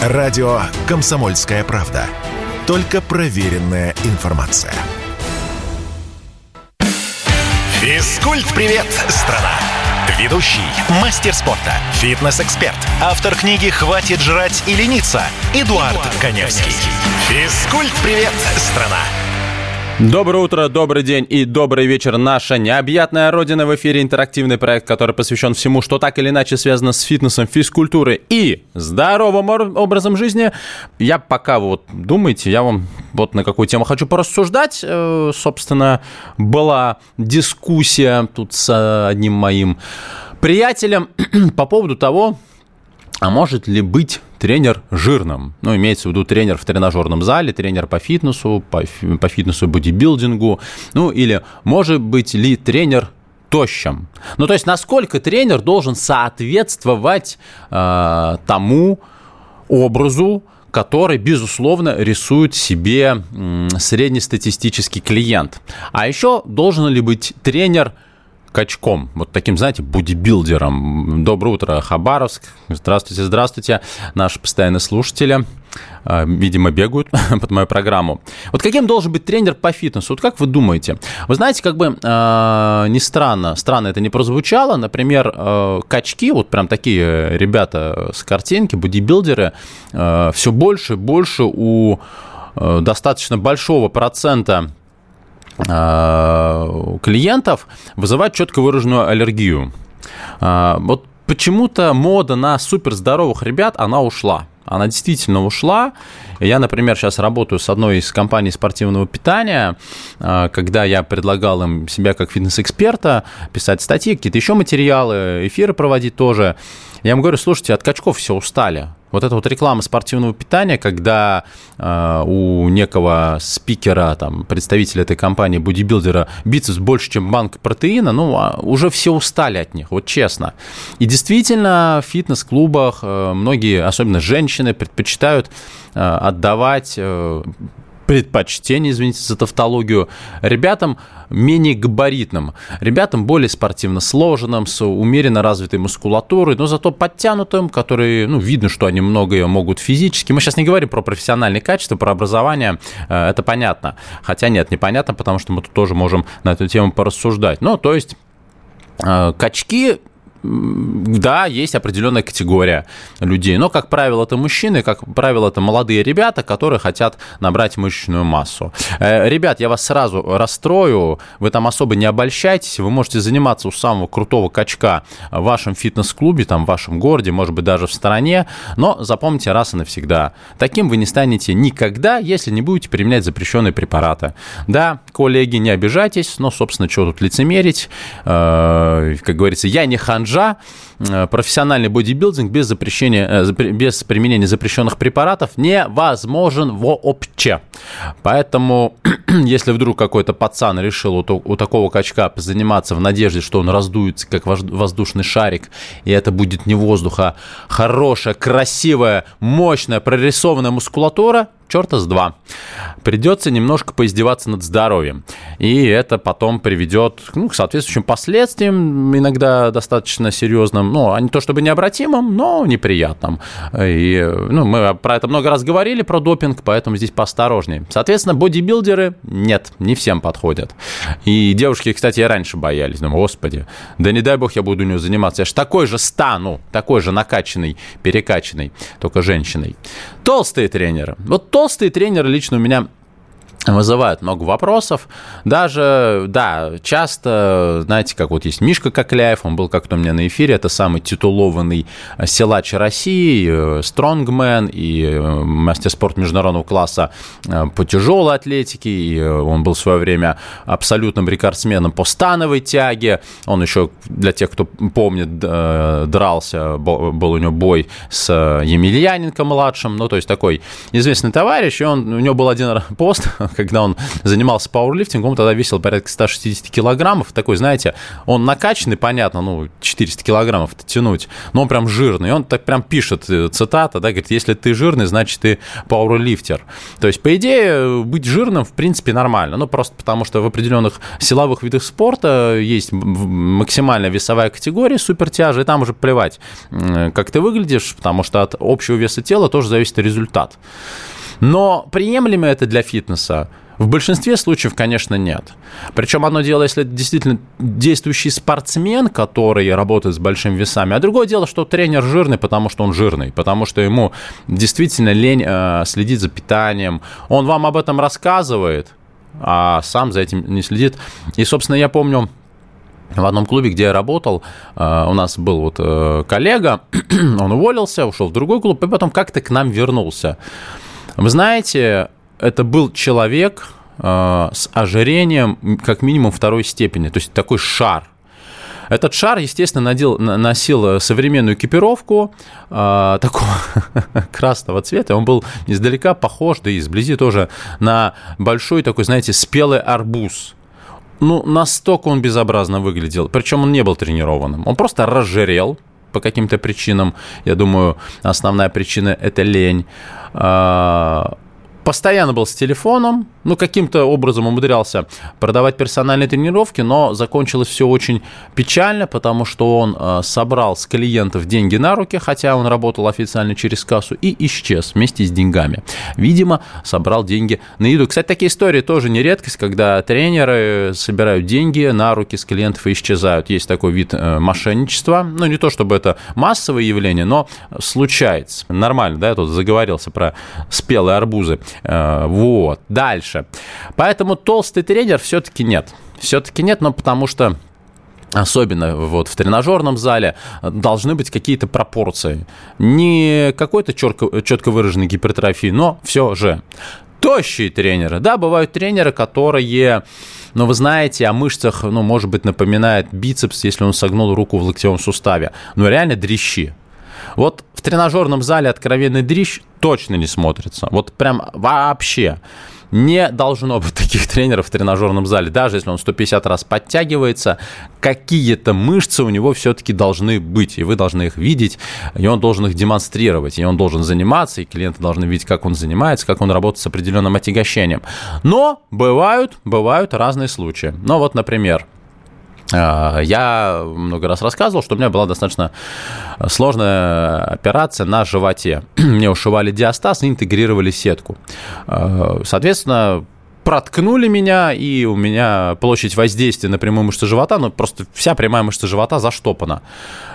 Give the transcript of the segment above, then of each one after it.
Радио «Комсомольская правда». Только проверенная информация. Физкульт-привет, страна! Ведущий, мастер спорта, фитнес-эксперт, автор книги «Хватит жрать и лениться» Эдуард, Эдуард Коневский. Физкульт-привет, страна! Доброе утро, добрый день и добрый вечер. Наша необъятная родина в эфире интерактивный проект, который посвящен всему, что так или иначе связано с фитнесом, физкультурой и здоровым образом жизни. Я пока вот думаете, я вам вот на какую тему хочу порассуждать. Э, собственно, была дискуссия тут с одним моим приятелем по поводу того, а может ли быть тренер жирным? Ну, имеется в виду тренер в тренажерном зале, тренер по фитнесу, по, по фитнесу и бодибилдингу. Ну, или может быть ли тренер тощим? Ну, то есть, насколько тренер должен соответствовать э, тому образу, который, безусловно, рисует себе среднестатистический клиент. А еще должен ли быть тренер – качком, вот таким, знаете, бодибилдером. Доброе утро, Хабаровск. Здравствуйте, здравствуйте, наши постоянные слушатели. А, видимо, бегают под мою программу. Вот каким должен быть тренер по фитнесу? Вот как вы думаете? Вы знаете, как бы э, не странно, странно это не прозвучало. Например, э, качки, вот прям такие ребята с картинки, бодибилдеры, э, все больше и больше у э, достаточно большого процента Э, клиентов вызывает четко выраженную аллергию. Э, вот почему-то мода на суперздоровых ребят, она ушла. Она действительно ушла. Я, например, сейчас работаю с одной из компаний спортивного питания, э, когда я предлагал им себя как фитнес-эксперта, писать статьи, какие-то еще материалы, эфиры проводить тоже. Я им говорю, слушайте, от качков все устали. Вот эта вот реклама спортивного питания, когда э, у некого спикера, там, представителя этой компании, бодибилдера, бицепс больше, чем банк протеина, ну, а уже все устали от них, вот честно. И действительно, в фитнес-клубах э, многие, особенно женщины, предпочитают э, отдавать э, предпочтение, извините за тавтологию, ребятам менее габаритным, ребятам более спортивно сложенным, с умеренно развитой мускулатурой, но зато подтянутым, которые, ну, видно, что они многое могут физически. Мы сейчас не говорим про профессиональные качества, про образование, э, это понятно. Хотя нет, непонятно, потому что мы тут тоже можем на эту тему порассуждать. Ну, то есть э, качки да, есть определенная категория людей, но, как правило, это мужчины, как правило, это молодые ребята, которые хотят набрать мышечную массу. Э, ребят, я вас сразу расстрою, вы там особо не обольщайтесь, вы можете заниматься у самого крутого качка в вашем фитнес-клубе, там, в вашем городе, может быть, даже в стране, но запомните раз и навсегда, таким вы не станете никогда, если не будете применять запрещенные препараты. Да, коллеги, не обижайтесь, но, собственно, что тут лицемерить, э, как говорится, я не ханжа, ханжа, э, профессиональный бодибилдинг без, запрещения, э, без применения запрещенных препаратов невозможен вообще. Поэтому, если вдруг какой-то пацан решил у, у такого качка заниматься в надежде, что он раздуется как воздушный шарик, и это будет не воздух, а хорошая, красивая, мощная, прорисованная мускулатура, черта с два. Придется немножко поиздеваться над здоровьем. И это потом приведет ну, к соответствующим последствиям, иногда достаточно серьезным, ну, а не то чтобы необратимым, но неприятным. И, ну, мы про это много раз говорили, про допинг, поэтому здесь поосторожнее. Соответственно, бодибилдеры нет, не всем подходят. И девушки, кстати, раньше боялись. Думаю, господи, да не дай бог я буду у нее заниматься. Я же такой же стану, такой же накачанный, перекачанный, только женщиной. Толстые тренеры. Вот толстые тренеры лично у меня вызывают много вопросов. Даже, да, часто, знаете, как вот есть Мишка Кокляев, он был как-то у меня на эфире, это самый титулованный силач России, э, стронгмен и э, мастер спорта международного класса э, по тяжелой атлетике, и он был в свое время абсолютным рекордсменом по становой тяге, он еще, для тех, кто помнит, дрался, был у него бой с Емельяненко младшим, ну, то есть такой известный товарищ, и он, у него был один пост, когда он занимался пауэрлифтингом, он тогда весил порядка 160 килограммов. Такой, знаете, он накачанный, понятно, ну, 400 килограммов тянуть, но он прям жирный. Он так прям пишет, э, цитата, да, говорит, если ты жирный, значит, ты пауэрлифтер. То есть, по идее, быть жирным, в принципе, нормально. Ну, просто потому что в определенных силовых видах спорта есть максимальная весовая категория супертяжи, и там уже плевать, как ты выглядишь, потому что от общего веса тела тоже зависит результат. Но приемлемо это для фитнеса? В большинстве случаев, конечно, нет. Причем одно дело, если это действительно действующий спортсмен, который работает с большими весами, а другое дело, что тренер жирный, потому что он жирный, потому что ему действительно лень э, следить за питанием. Он вам об этом рассказывает, а сам за этим не следит. И, собственно, я помню, в одном клубе, где я работал, э, у нас был вот э, коллега, он уволился, ушел в другой клуб, и потом как-то к нам вернулся. Вы знаете, это был человек э, с ожирением как минимум второй степени, то есть такой шар. Этот шар, естественно, надел, носил современную экипировку э, такого красного цвета. Он был издалека похож, да и изблизи тоже, на большой такой, знаете, спелый арбуз. Ну, настолько он безобразно выглядел. Причем он не был тренированным. Он просто разжирел по каким-то причинам. Я думаю, основная причина – это лень а, постоянно был с телефоном, ну, каким-то образом умудрялся продавать персональные тренировки, но закончилось все очень печально, потому что он э, собрал с клиентов деньги на руки, хотя он работал официально через кассу, и исчез вместе с деньгами. Видимо, собрал деньги на еду. Кстати, такие истории тоже не редкость, когда тренеры собирают деньги на руки с клиентов и исчезают. Есть такой вид э, мошенничества. Ну, не то чтобы это массовое явление, но случается. Nормально, да, я тут заговорился про спелые арбузы. Э, вот. Дальше. Поэтому толстый тренер все-таки нет. Все-таки нет, но потому что особенно вот в тренажерном зале, должны быть какие-то пропорции. Не какой-то четко, четко выраженной гипертрофии, но все же. Тощие тренеры. Да, бывают тренеры, которые но вы знаете, о мышцах, ну, может быть, напоминает бицепс, если он согнул руку в локтевом суставе. Но реально дрищи. Вот в тренажерном зале откровенный дрищ точно не смотрится. Вот прям вообще. Не должно быть таких тренеров в тренажерном зале. Даже если он 150 раз подтягивается, какие-то мышцы у него все-таки должны быть. И вы должны их видеть, и он должен их демонстрировать. И он должен заниматься, и клиенты должны видеть, как он занимается, как он работает с определенным отягощением. Но бывают, бывают разные случаи. Ну вот, например, я много раз рассказывал, что у меня была достаточно сложная операция на животе. Мне ушивали диастаз и интегрировали сетку. А, соответственно, проткнули меня, и у меня площадь воздействия на прямую мышцу живота, ну, просто вся прямая мышца живота заштопана.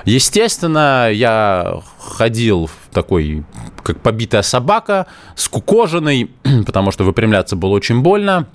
Естественно, я ходил такой, как побитая собака, скукоженный, потому что выпрямляться было очень больно.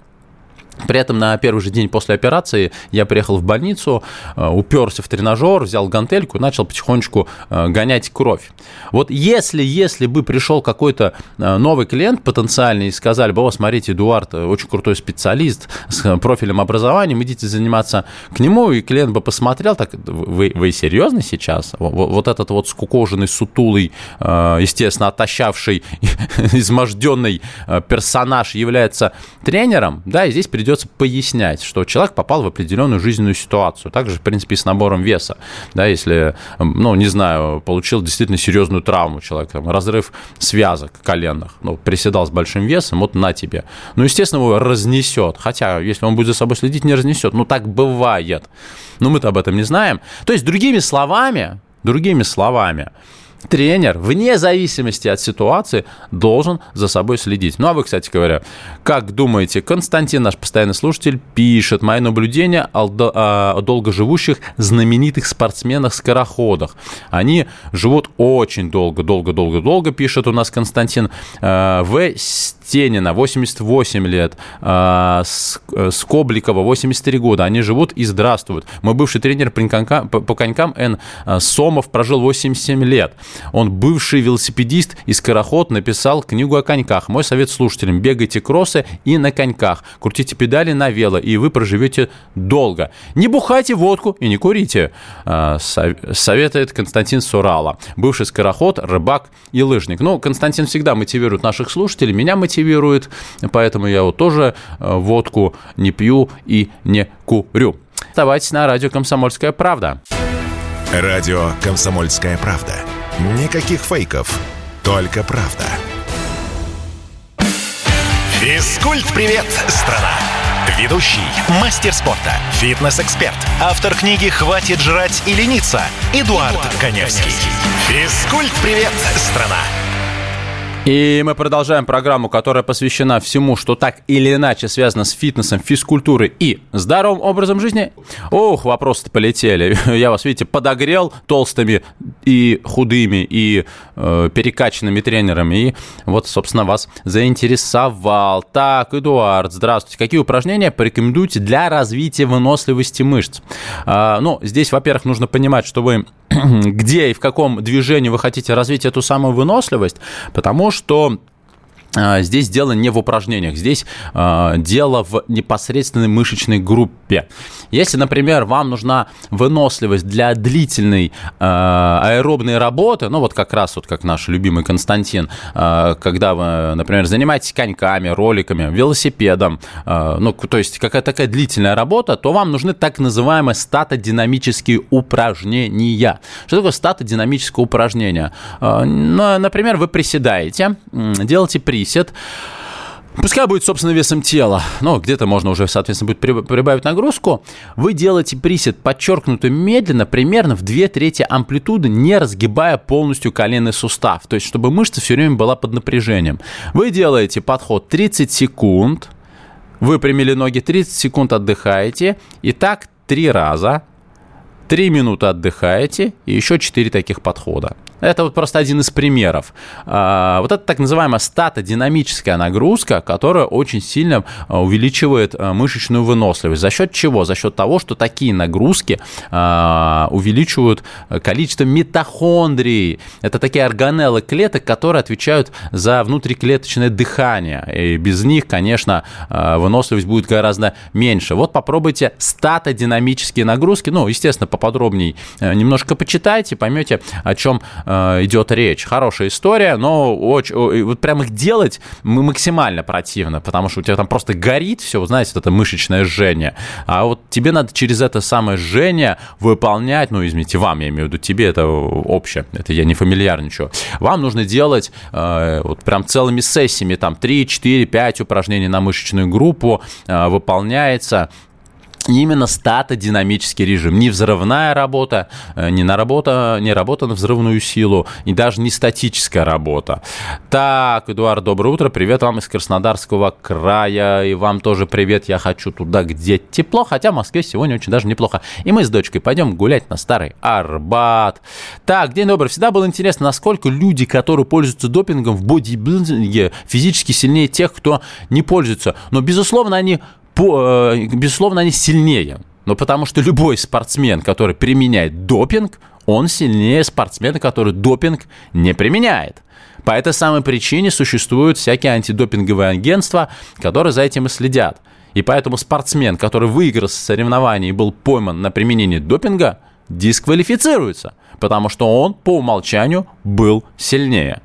При этом на первый же день после операции я приехал в больницу, э, уперся в тренажер, взял гантельку и начал потихонечку э, гонять кровь. Вот если, если бы пришел какой-то э, новый клиент потенциальный и сказали бы, о, смотрите, Эдуард очень крутой специалист с профилем образования, идите заниматься к нему, и клиент бы посмотрел, так, вы, вы серьезно сейчас? Вот этот вот скукоженный, сутулый, естественно, отощавший, изможденный персонаж является тренером, да, и здесь придет придется пояснять, что человек попал в определенную жизненную ситуацию. Также, в принципе, и с набором веса. Да, если, ну, не знаю, получил действительно серьезную травму человек, там, разрыв связок коленных, ну, приседал с большим весом, вот на тебе. Ну, естественно, его разнесет. Хотя, если он будет за собой следить, не разнесет. Ну, так бывает. Но мы-то об этом не знаем. То есть, другими словами, другими словами, тренер, вне зависимости от ситуации, должен за собой следить. Ну, а вы, кстати говоря, как думаете, Константин, наш постоянный слушатель, пишет мои наблюдения о долгоживущих знаменитых спортсменах-скороходах. Они живут очень долго, долго, долго, долго, пишет у нас Константин. Э, в Стенина 88 лет, э, Скобликова 83 года. Они живут и здравствуют. Мой бывший тренер по конькам Н. Сомов прожил 87 лет. Он бывший велосипедист и скороход, написал книгу о коньках. Мой совет слушателям – бегайте кроссы и на коньках. Крутите педали на вело, и вы проживете долго. Не бухайте водку и не курите, а, советует Константин Сурала. Бывший скороход, рыбак и лыжник. Ну, Константин всегда мотивирует наших слушателей, меня мотивирует, поэтому я вот тоже а, водку не пью и не курю. Оставайтесь на радио «Комсомольская правда». Радио «Комсомольская правда». Никаких фейков, только правда. Физкульт-привет, страна! Ведущий, мастер спорта, фитнес-эксперт, автор книги «Хватит жрать и лениться» Эдуард, Эдуард Коневский. Физкульт-привет, страна! И мы продолжаем программу, которая посвящена всему, что так или иначе связано с фитнесом, физкультурой и здоровым образом жизни. Ох, вопросы-то полетели. Я вас, видите, подогрел толстыми и худыми, и э, перекачанными тренерами. И вот, собственно, вас заинтересовал. Так, Эдуард, здравствуйте. Какие упражнения порекомендуете для развития выносливости мышц? А, ну, здесь, во-первых, нужно понимать, что вы где и в каком движении вы хотите развить эту самую выносливость, потому что здесь дело не в упражнениях, здесь э, дело в непосредственной мышечной группе. Если, например, вам нужна выносливость для длительной э, аэробной работы, ну вот как раз вот как наш любимый Константин, э, когда вы, например, занимаетесь коньками, роликами, велосипедом, э, ну то есть какая-то такая длительная работа, то вам нужны так называемые статодинамические упражнения. Что такое статодинамическое упражнение? Э, ну, например, вы приседаете, делаете при присед. Пускай будет, собственно, весом тела, но где-то можно уже, соответственно, будет прибавить нагрузку. Вы делаете присед подчеркнуто медленно, примерно в 2 трети амплитуды, не разгибая полностью коленный сустав. То есть, чтобы мышца все время была под напряжением. Вы делаете подход 30 секунд, выпрямили ноги, 30 секунд отдыхаете. И так три раза. 3 минуты отдыхаете и еще 4 таких подхода. Это вот просто один из примеров. А, вот это так называемая статодинамическая нагрузка, которая очень сильно а, увеличивает а, мышечную выносливость. За счет чего? За счет того, что такие нагрузки увеличивают количество митохондрий. Это такие органеллы клеток, которые отвечают за внутриклеточное дыхание. И без них, конечно, выносливость будет гораздо меньше. Вот попробуйте статодинамические нагрузки. Ну, естественно, поподробнее немножко почитайте, поймете, о чем Э, идет речь. Хорошая история, но очень, вот прям их делать максимально противно, потому что у тебя там просто горит все, знаете, это мышечное жжение. А вот тебе надо через это самое жжение выполнять, ну, извините, вам, я имею в виду, тебе это общее, это я не фамильярничаю. Вам нужно делать э, вот прям целыми сессиями, там 3, 4, 5 упражнений на мышечную группу э, выполняется именно статодинамический режим. Не взрывная работа, э, не, на работа, не работа на взрывную силу, и даже не статическая работа. Так, Эдуард, доброе утро. Привет вам из Краснодарского края. И вам тоже привет. Я хочу туда, где тепло, хотя в Москве сегодня очень даже неплохо. И мы с дочкой пойдем гулять на Старый Арбат. Так, день добрый. Всегда было интересно, насколько люди, которые пользуются допингом в бодибилдинге, физически сильнее тех, кто не пользуется. Но, безусловно, они по, э, безусловно, они сильнее. Но потому что любой спортсмен, который применяет допинг, он сильнее спортсмена, который допинг не применяет. По этой самой причине существуют всякие антидопинговые агентства, которые за этим и следят. И поэтому спортсмен, который выиграл соревнование и был пойман на применении допинга, дисквалифицируется, потому что он по умолчанию был сильнее.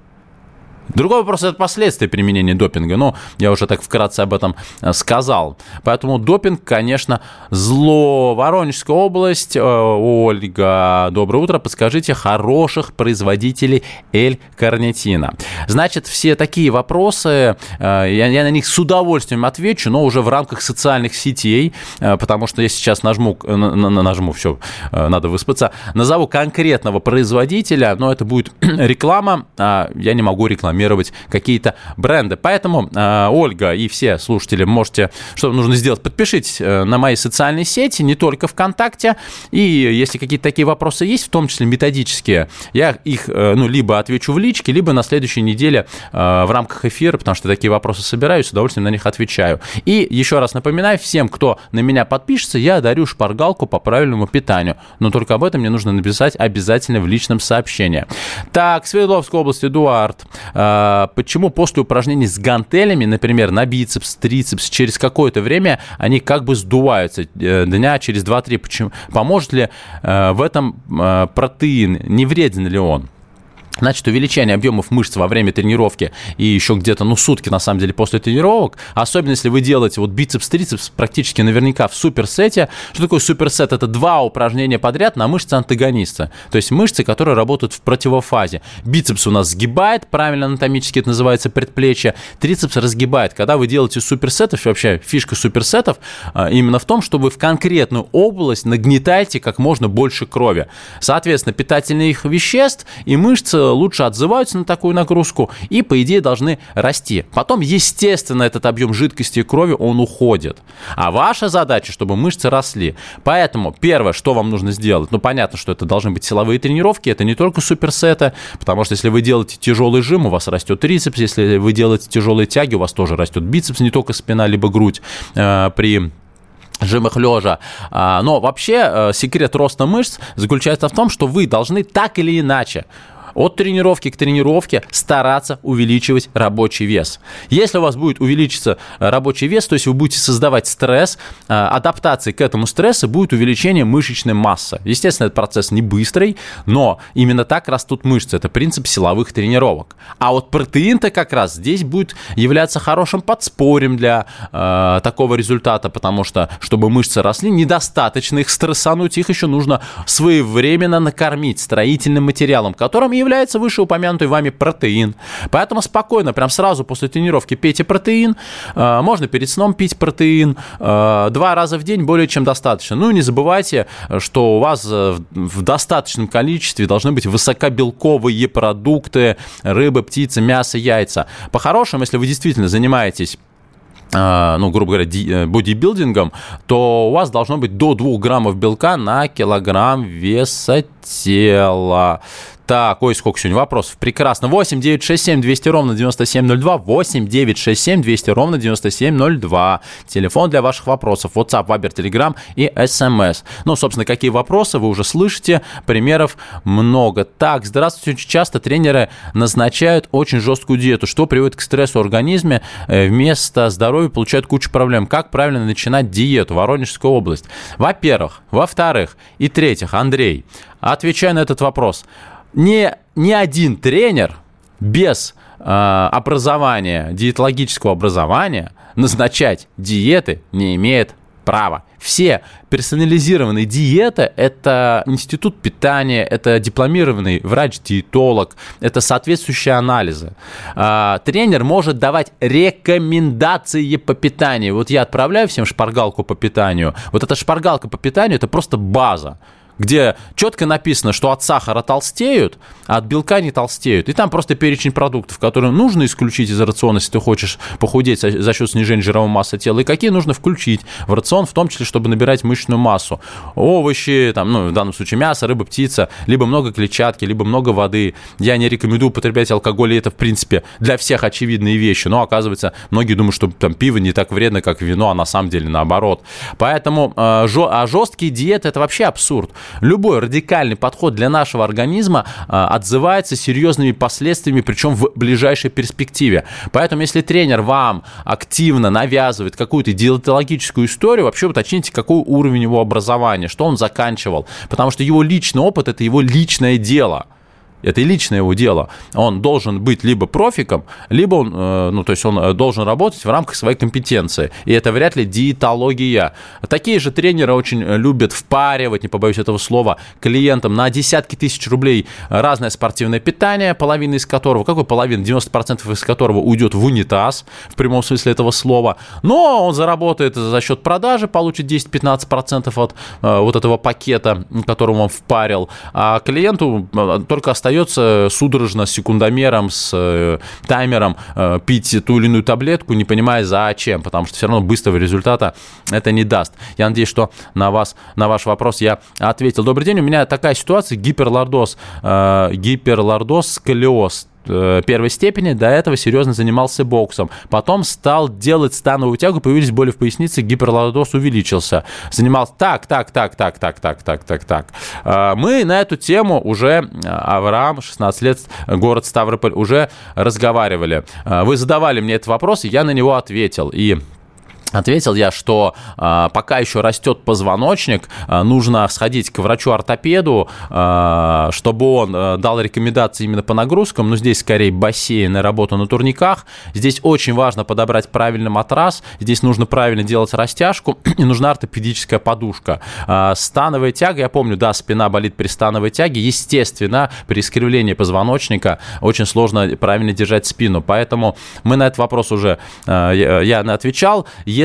Другой вопрос – это последствия применения допинга. Ну, я уже так вкратце об этом э, сказал. Поэтому допинг, конечно, зло. Воронежская область. Э, Ольга, доброе утро. Подскажите хороших производителей L-карнитина. Значит, все такие вопросы, э, я, на них с удовольствием отвечу, но уже в рамках социальных сетей, потому что я сейчас нажму, нажму, все, надо выспаться, назову конкретного производителя, но это будет реклама, а я не могу рекламировать рекламировать какие-то бренды. Поэтому, э, Ольга и все слушатели, можете, что нужно сделать, подпишитесь э, на мои социальные сети, не только ВКонтакте, и если какие-то такие вопросы есть, в том числе методические, я их, ну, либо отвечу в личке, либо на следующей неделе в рамках эфира, потому что такие вопросы собираю, с удовольствием на них отвечаю. И еще раз напоминаю всем, кто на меня подпишется, я дарю шпаргалку по правильному питанию. Но только об этом мне нужно написать обязательно в личном сообщении. Так, Свердловская область, Эдуард. Э, почему после упражнений с гантелями, например, на бицепс, трицепс, через какое-то время они как бы сдуваются э, дня через 2-3? Почему? Поможет ли э, в этом э, протеин? Не вреден ли он? Значит, увеличение объемов мышц во время тренировки и еще где-то, ну, сутки, на самом деле, после тренировок, особенно если вы делаете вот бицепс-трицепс практически наверняка в суперсете. Что такое суперсет? Это два упражнения подряд на мышцы антагониста. То есть мышцы, которые работают в противофазе. Бицепс у нас сгибает, правильно анатомически это называется предплечье. Трицепс разгибает. Когда вы делаете суперсетов, вообще фишка суперсетов а, именно в том, что вы в конкретную область нагнетаете как можно больше крови. Соответственно, питательных веществ и мышцы лучше отзываются на такую нагрузку и, по идее, должны расти. Потом, естественно, этот объем жидкости и крови, он уходит. А ваша задача, чтобы мышцы росли. Поэтому первое, что вам нужно сделать, ну, понятно, что это должны быть силовые тренировки, это не только суперсеты, потому что если вы делаете тяжелый жим, у вас растет трицепс, если вы делаете тяжелые тяги, у вас тоже растет бицепс, не только спина, либо грудь э, при жимых лежа. А, но вообще э, секрет роста мышц заключается в том, что вы должны так или иначе от тренировки к тренировке стараться увеличивать рабочий вес. Если у вас будет увеличиться э, рабочий вес, то есть вы будете создавать стресс, э, адаптацией к этому стрессу будет увеличение мышечной массы. Естественно, этот процесс не быстрый, но именно так растут мышцы. Это принцип силовых тренировок. А вот протеин-то как раз здесь будет являться хорошим подспорьем для э, такого результата, потому что, чтобы мышцы росли, недостаточно их стрессануть, их еще нужно своевременно накормить строительным материалом, которым и является вышеупомянутый вами протеин. Поэтому спокойно, прям сразу после тренировки пейте протеин. Э, можно перед сном пить протеин. Э, два раза в день более чем достаточно. Ну и не забывайте, что у вас э, в достаточном количестве должны быть высокобелковые продукты, рыба, птица, мясо, яйца. По-хорошему, если вы действительно занимаетесь ну, грубо говоря, бодибилдингом, то у вас должно быть до 2 граммов белка на килограмм веса тела. Так, ой, сколько сегодня вопросов. Прекрасно. 8 9 6 7 200 ровно 9702. 8 9 6 7 200 ровно 9702. Телефон для ваших вопросов. WhatsApp, Viber, Telegram и SMS. Ну, собственно, какие вопросы вы уже слышите. Примеров много. Так, здравствуйте. Очень часто тренеры назначают очень жесткую диету, что приводит к стрессу в организме. Э, вместо здоровья получают кучу проблем. Как правильно начинать диету? Воронежская область. Во-первых. Во-вторых. И третьих. Андрей, отвечая на этот вопрос ни, ни один тренер без э, образования, диетологического образования, назначать диеты не имеет права. Все персонализированные диеты – это институт питания, это дипломированный врач-диетолог, это соответствующие анализы. А, тренер может давать рекомендации по питанию. Вот я отправляю всем шпаргалку по питанию. Вот эта шпаргалка по питанию – это просто база где четко написано, что от сахара толстеют, а от белка не толстеют. И там просто перечень продуктов, которые нужно исключить из рациона, если ты хочешь похудеть за счет снижения жировой массы тела, и какие нужно включить в рацион, в том числе, чтобы набирать мышечную массу. Овощи, там, ну, в данном случае мясо, рыба, птица, либо много клетчатки, либо много воды. Я не рекомендую употреблять алкоголь, и это, в принципе, для всех очевидные вещи. Но, оказывается, многие думают, что там пиво не так вредно, как вино, а на самом деле наоборот. Поэтому э, а жесткие диеты – это вообще абсурд. Любой радикальный подход для нашего организма а, отзывается серьезными последствиями, причем в ближайшей перспективе. Поэтому, если тренер вам активно навязывает какую-то диетологическую историю, вообще уточните, какой уровень его образования, что он заканчивал. Потому что его личный опыт – это его личное дело это личное его дело. Он должен быть либо профиком, либо он, э, ну, то есть он э, должен работать в рамках своей компетенции. И это вряд ли диетология. Такие же тренеры очень любят впаривать, не побоюсь этого слова, клиентам на десятки тысяч рублей разное спортивное питание, половина из которого, какой половина, 90% из которого уйдет в унитаз, в прямом смысле этого слова. Но он заработает за счет продажи, получит 10-15% от э, вот этого пакета, которым он впарил. А клиенту только остается остается судорожно с секундомером, с э, таймером э, пить ту или иную таблетку, не понимая зачем, потому что все равно быстрого результата это не даст. Я надеюсь, что на, вас, на ваш вопрос я ответил. Добрый день, у меня такая ситуация, гиперлордоз, э, гиперлордоз, сколиоз первой степени, до этого серьезно занимался боксом. Потом стал делать становую тягу, появились боли в пояснице, гиперлордоз увеличился. Занимался так, так, так, так, так, так, так, так, так. Э, мы на эту тему уже, э, Авраам, 16 лет, город Ставрополь, уже разговаривали. Вы задавали мне этот вопрос, и я на него ответил. И Ответил я, что э, пока еще растет позвоночник, э, нужно сходить к врачу-ортопеду, э, чтобы он э, дал рекомендации именно по нагрузкам. Но здесь скорее бассейн и работа на турниках. Здесь очень важно подобрать правильный матрас. Здесь нужно правильно делать растяжку. И нужна ортопедическая подушка. Э, становая тяга, я помню, да, спина болит при становой тяге. Естественно, при искривлении позвоночника очень сложно правильно держать спину. Поэтому мы на этот вопрос уже, э, я, я отвечал. Если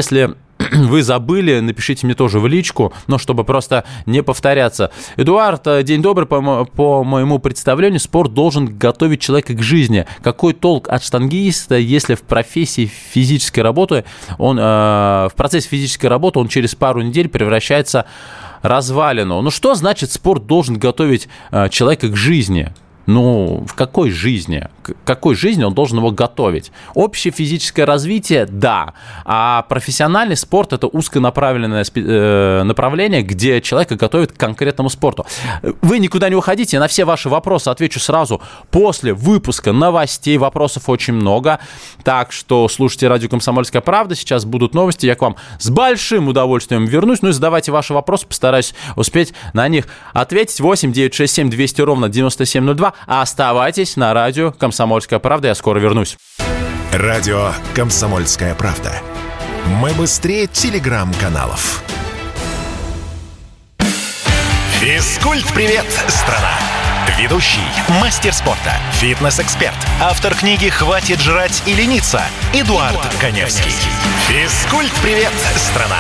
вы забыли, напишите мне тоже в личку, но чтобы просто не повторяться. Эдуард, э, день добрый. По, по моему представлению, спорт должен готовить человека к жизни. Какой толк от штангиста, если в профессии физической работы, он, э, в процессе физической работы он через пару недель превращается развалину. Ну что значит спорт должен готовить э, человека к жизни? ну, в какой жизни? Какой жизни он должен его готовить? Общее физическое развитие – да, а профессиональный спорт – это узконаправленное э, направление, где человека готовят к конкретному спорту. Вы никуда не уходите, на все ваши вопросы отвечу сразу после выпуска новостей. Вопросов очень много, так что слушайте радио «Комсомольская правда». Сейчас будут новости, я к вам с большим удовольствием вернусь. Ну и задавайте ваши вопросы, постараюсь успеть на них ответить. 8 967 200 ровно 9702 Оставайтесь на радио «Комсомольская правда». Я скоро вернусь. Радио «Комсомольская правда». Мы быстрее телеграм-каналов. Физкульт-привет, страна! Ведущий, мастер спорта, фитнес-эксперт, автор книги «Хватит жрать и лениться» Эдуард, Эдуард Коневский. Физкульт-привет, страна!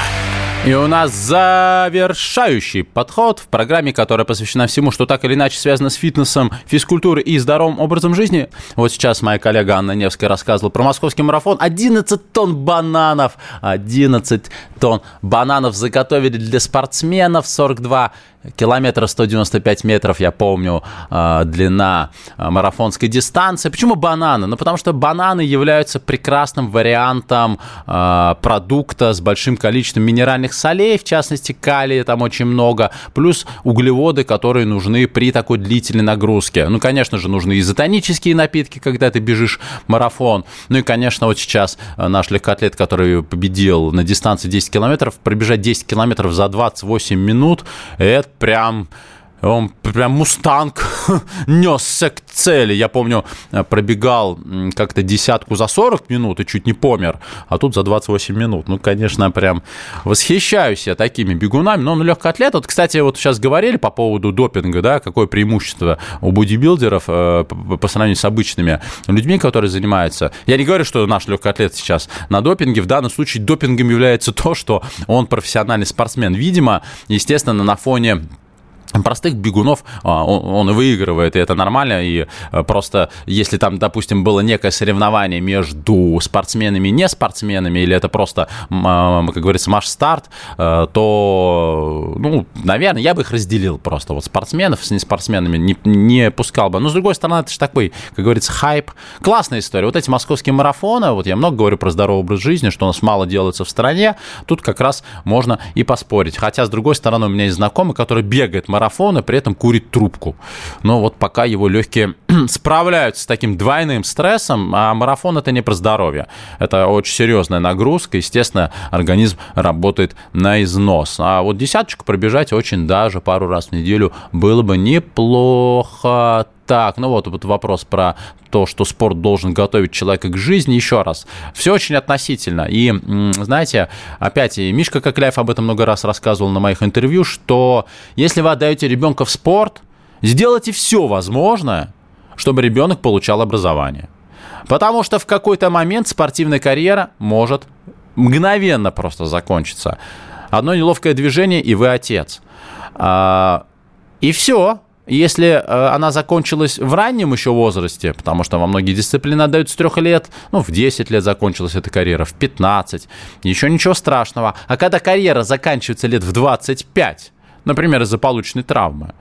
И у нас завершающий подход в программе, которая посвящена всему, что так или иначе связано с фитнесом, физкультурой и здоровым образом жизни. Вот сейчас моя коллега Анна Невская рассказывала про московский марафон. 11 тонн бананов. 11 тонн бананов заготовили для спортсменов. 42 километра 195 метров, я помню, а, длина а, марафонской дистанции. Почему бананы? Ну, потому что бананы являются прекрасным вариантом а, продукта с большим количеством минеральных солей, в частности, калия там очень много, плюс углеводы, которые нужны при такой длительной нагрузке. Ну, конечно же, нужны изотонические напитки, когда ты бежишь марафон. Ну и, конечно, вот сейчас наш легкоатлет, который победил на дистанции 10 километров, пробежать 10 километров за 28 минут, это прям он прям мустанг несся к цели. Я помню, э, пробегал как-то десятку за 40 минут и чуть не помер, а тут за 28 минут. Ну, конечно, прям восхищаюсь я такими бегунами. Но он легкоатлет. Вот, кстати, вот сейчас говорили по поводу допинга, да, какое преимущество у бодибилдеров э, по сравнению с обычными людьми, которые занимаются. Я не говорю, что наш легкоатлет сейчас на допинге. В данном случае допингом является то, что он профессиональный спортсмен. Видимо, естественно, на фоне простых бегунов а, он, он выигрывает, и это нормально, и э, просто если там, допустим, было некое соревнование между спортсменами и не спортсменами, или это просто, а, как говорится, маш-старт, э, то, ну, наверное, я бы их разделил просто, вот спортсменов с неспортсменами не, не пускал бы. Но, с другой стороны, это же такой, как говорится, хайп. Классная история. Вот эти московские марафоны, вот я много говорю про здоровый образ жизни, что у нас мало делается в стране, тут как раз можно и поспорить. Хотя, с другой стороны, у меня есть знакомый, который бегает марафон марафон и при этом курит трубку. Но вот пока его легкие справляются с таким двойным стрессом, а марафон это не про здоровье. Это очень серьезная нагрузка. Естественно, организм работает на износ. А вот десяточку пробежать очень даже пару раз в неделю было бы неплохо. Так, ну вот, вот вопрос про то, что спорт должен готовить человека к жизни. Еще раз, все очень относительно. И, знаете, опять, и Мишка Кокляев об этом много раз рассказывал на моих интервью, что если вы отдаете ребенка в спорт, сделайте все возможное, чтобы ребенок получал образование. Потому что в какой-то момент спортивная карьера может мгновенно просто закончиться. Одно неловкое движение, и вы отец. А, и все Если э, она закончилась в раннем еще возрасте, потому что во многие дисциплины отдают с трех лет, ну, в 10 лет закончилась эта карьера, в 15, еще ничего страшного. А когда карьера заканчивается лет в 25, например, из-за полученной травмы,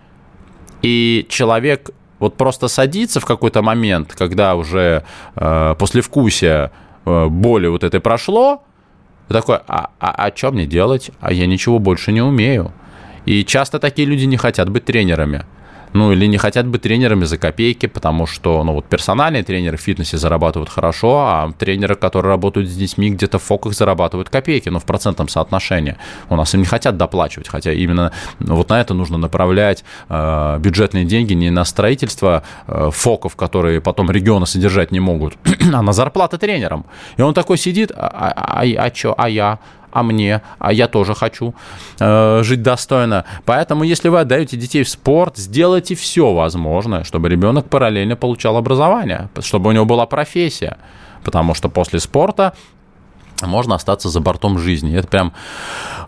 и человек вот просто садится в какой-то момент, когда уже э, послевкусие э, боли вот этой прошло, такой, а, а, а что мне делать? А я ничего больше не умею. И часто такие люди не хотят быть тренерами ну, или не хотят быть тренерами за копейки, потому что, ну, вот персональные тренеры в фитнесе зарабатывают хорошо, а тренеры, которые работают с детьми, где-то в фоках зарабатывают копейки, но в процентном соотношении. У нас им не хотят доплачивать, хотя именно ну, вот на это нужно направлять э, бюджетные деньги не на строительство э, фоков, которые потом регионы содержать не могут, а на зарплаты тренерам. И он такой сидит, а, а, а, а что, а я? А мне, а я тоже хочу э, жить достойно. Поэтому, если вы отдаете детей в спорт, сделайте все возможное, чтобы ребенок параллельно получал образование, чтобы у него была профессия. Потому что после спорта можно остаться за бортом жизни. Это прям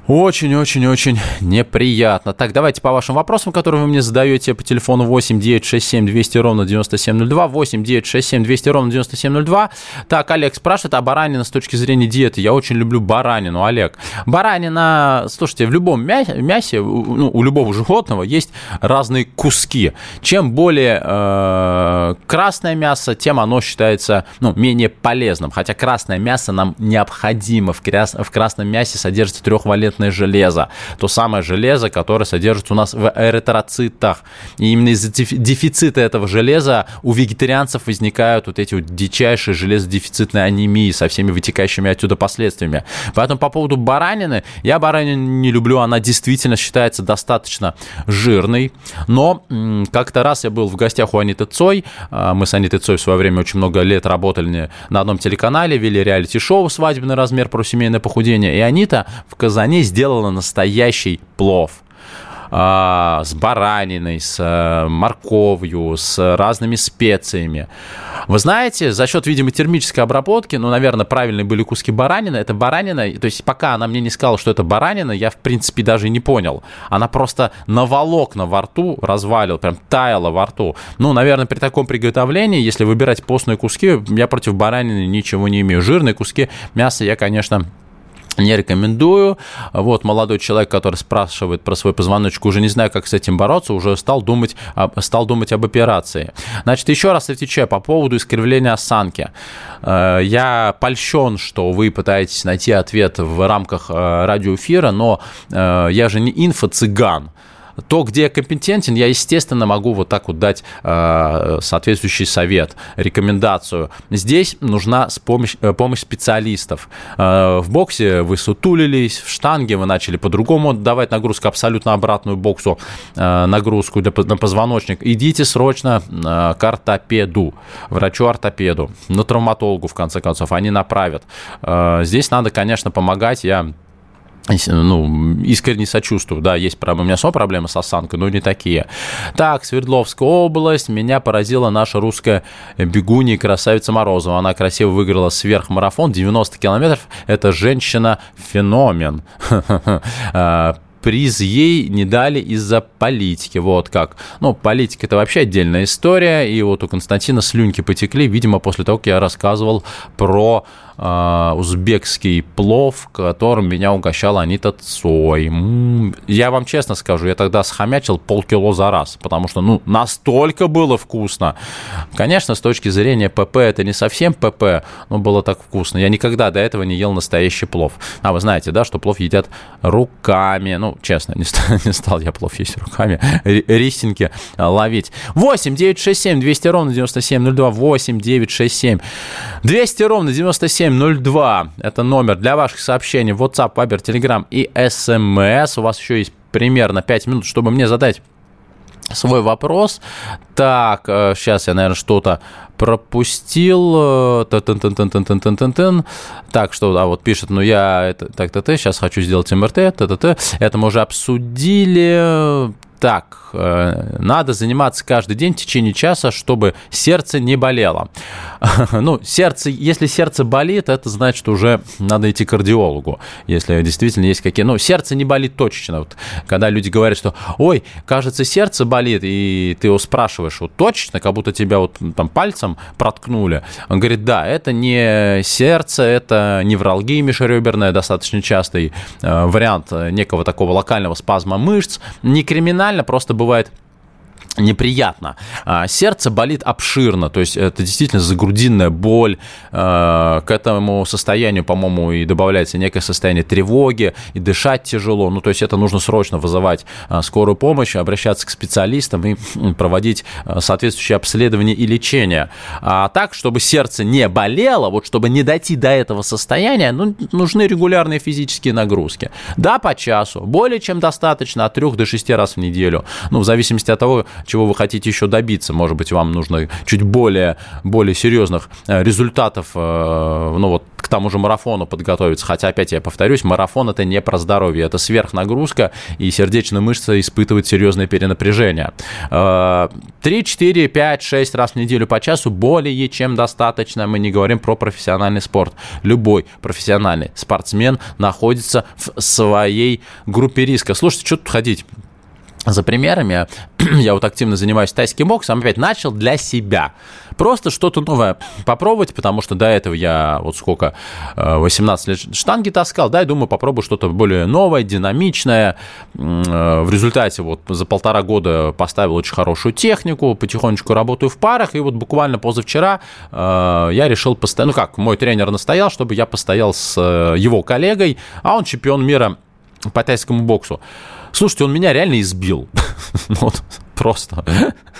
очень-очень-очень неприятно. Так, давайте по вашим вопросам, которые вы мне задаете по телефону 8 967 200 ровно 9702, 8 967 200 ровно 9702. Так, Олег спрашивает, а баранина с точки зрения диеты? Я очень люблю баранину, Олег. Баранина, слушайте, в любом мясе, мясе ну, у любого животного есть разные куски. Чем более э, красное мясо, тем оно считается ну, менее полезным. Хотя красное мясо нам необходимо необходимо. В, крас... в красном мясе содержится трехвалентное железо. То самое железо, которое содержится у нас в эритроцитах. И именно из-за дефицита этого железа у вегетарианцев возникают вот эти вот дичайшие железодефицитные анемии со всеми вытекающими отсюда последствиями. Поэтому по поводу баранины, я баранину не люблю, она действительно считается достаточно жирной. Но как-то раз я был в гостях у Аниты Цой, а, мы с Анитой Цой в свое время очень много лет работали на одном телеканале, вели реалити-шоу свадебное размер про семейное похудение. И Анита в казане сделала настоящий плов а, с бараниной, с э, морковью, с разными специями. Вы знаете, за счет, видимо, термической обработки, ну, наверное, правильные были куски баранины. Это баранина, то есть пока она мне не сказала, что это баранина, я, в принципе, даже не понял. Она просто на волокна во рту развалила, прям таяла во рту. Ну, наверное, при таком приготовлении, если выбирать постные куски, я против баранины ничего не имею. Жирные куски мяса я, конечно, не рекомендую. Вот молодой человек, который спрашивает про свой позвоночник, уже не знаю, как с этим бороться, уже стал думать, стал думать об операции. Значит, еще раз отвечаю по поводу искривления осанки. Э, я польщен, что вы пытаетесь найти ответ в рамках э, радиоэфира, но э, я же не инфо-цыган то, где я компетентен, я, естественно, могу вот так вот дать э, соответствующий совет, рекомендацию. Здесь нужна помощь, э, помощь специалистов. Э, в боксе вы сутулились, в штанге вы начали по-другому давать нагрузку, абсолютно обратную боксу э, нагрузку для, на позвоночник. Идите срочно э, к ортопеду, врачу-ортопеду, на травматологу, в конце концов, они направят. Э, здесь надо, конечно, помогать. Я ну, искренне сочувствую, да, есть проблемы, у меня снова проблемы с осанкой, но не такие. Так, Свердловская область, меня поразила наша русская бегунья красавица Морозова, она красиво выиграла сверхмарафон, 90 километров, это женщина-феномен а, приз ей не дали из-за политики. Вот как. Ну, политика это вообще отдельная история. И вот у Константина слюнки потекли, видимо, после того, как я рассказывал про э, узбекский плов, которым меня угощала Анита Цой. Я вам честно скажу, я тогда схомячил полкило за раз, потому что, ну, настолько было вкусно. Конечно, с точки зрения ПП это не совсем ПП, но было так вкусно. Я никогда до этого не ел настоящий плов. А вы знаете, да, что плов едят руками. Ну, честно, не стал, не стал я плов есть руками. Ристинки ловить. 8 967 200 ровно 9702 8 967 200 ровно 97 7702. Это номер для ваших сообщений в WhatsApp, Viber, Telegram и SMS. У вас еще есть примерно 5 минут, чтобы мне задать свой вопрос. Так, сейчас э, я, наверное, что-то пропустил. Так, что, а вот пишет, ну я, это, так, так, сейчас хочу сделать МРТ, т, т, т. Это мы уже обсудили. Так, э, надо заниматься каждый день в течение часа, чтобы сердце не болело. Ну, сердце, если сердце болит, это значит уже надо идти к кардиологу, если действительно есть какие... Ну, сердце не болит точечно. Вот, когда люди говорят, что, ой, кажется, сердце болит, и ты его спрашиваешь, вот точно, как будто тебя вот там пальцем проткнули. Он говорит, да, это не сердце, это невралгия межреберная, достаточно частый э, вариант некого такого локального спазма мышц. Не криминально, просто бывает неприятно. А, сердце болит обширно, то есть это действительно загрудинная боль. А, к этому состоянию, по-моему, и добавляется некое состояние тревоги, и дышать тяжело. Ну, то есть это нужно срочно вызывать а, скорую помощь, обращаться к специалистам и проводить соответствующее обследование и лечение. А так, чтобы сердце не болело, вот чтобы не дойти до этого состояния, ну, нужны регулярные физические нагрузки. Да, по часу, более чем достаточно, от 3 до 6 раз в неделю. Ну, в зависимости от того, чего вы хотите еще добиться. Может быть, вам нужно чуть более, более серьезных э, результатов, э, ну вот к тому же марафону подготовиться. Хотя, опять я повторюсь, марафон это не про здоровье, это сверхнагрузка, и сердечная мышца испытывает серьезное перенапряжение. 3, 4, 5, 6 раз в неделю по часу более чем достаточно. Мы не говорим про профессиональный спорт. Любой профессиональный спортсмен находится в своей группе риска. Слушайте, что тут ходить? За примерами. Я вот активно занимаюсь тайским боксом, опять начал для себя. Просто что-то новое попробовать, потому что до этого я вот сколько, 18 э, лет штанги таскал, да, и думаю, попробую что-то более новое, динамичное. Э, в результате вот за полтора года поставил очень хорошую технику, потихонечку работаю в парах, и вот буквально позавчера э, я решил постоять, ну как, мой тренер настоял, чтобы я постоял с его коллегой, а он чемпион мира по тайскому боксу. Слушайте, он меня реально избил. вот просто.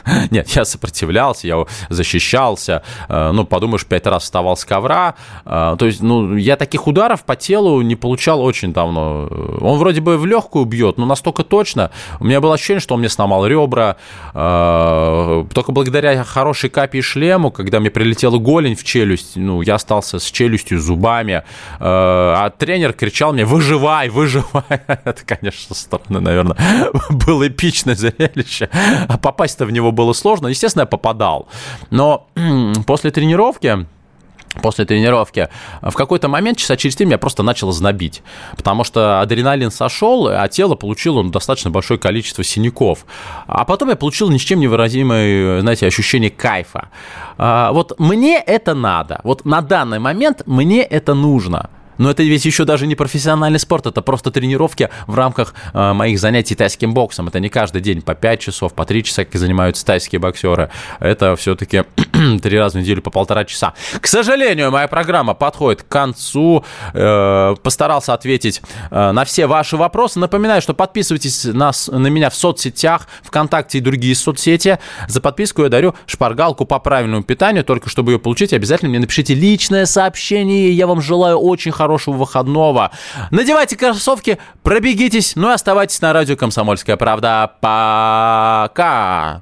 Нет, я сопротивлялся, я защищался. Э, ну, подумаешь, пять раз вставал с ковра. Э, то есть, ну, я таких ударов по телу не получал очень давно. Он вроде бы в легкую бьет, но настолько точно. У меня было ощущение, что он мне сломал ребра. Э, только благодаря хорошей капе и шлему, когда мне прилетела голень в челюсть, ну, я остался с челюстью, зубами. А тренер кричал мне, выживай, выживай. Это, конечно, странно, наверное, было эпичное зрелище. А попасть-то в него было сложно. Естественно, я попадал. Но после тренировки после тренировки, в какой-то момент, часа через три, меня просто начало знобить, потому что адреналин сошел, а тело получило ну, достаточно большое количество синяков. А потом я получил ни с чем невыразимое, знаете, ощущение кайфа. А, вот мне это надо, вот на данный момент мне это нужно – но это ведь еще даже не профессиональный спорт, это просто тренировки в рамках э, моих занятий тайским боксом. Это не каждый день по 5 часов, по 3 часа, как занимаются тайские боксеры. Это все-таки три раза в неделю по полтора часа. К сожалению, моя программа подходит к концу. Э, постарался ответить э, на все ваши вопросы. Напоминаю, что подписывайтесь на, на меня в соцсетях, ВКонтакте и другие соцсети. За подписку я дарю шпаргалку по правильному питанию. Только чтобы ее получить, обязательно мне напишите личное сообщение. Я вам желаю очень хорошего выходного. Надевайте кроссовки, пробегитесь, ну и оставайтесь на радио «Комсомольская правда». Пока!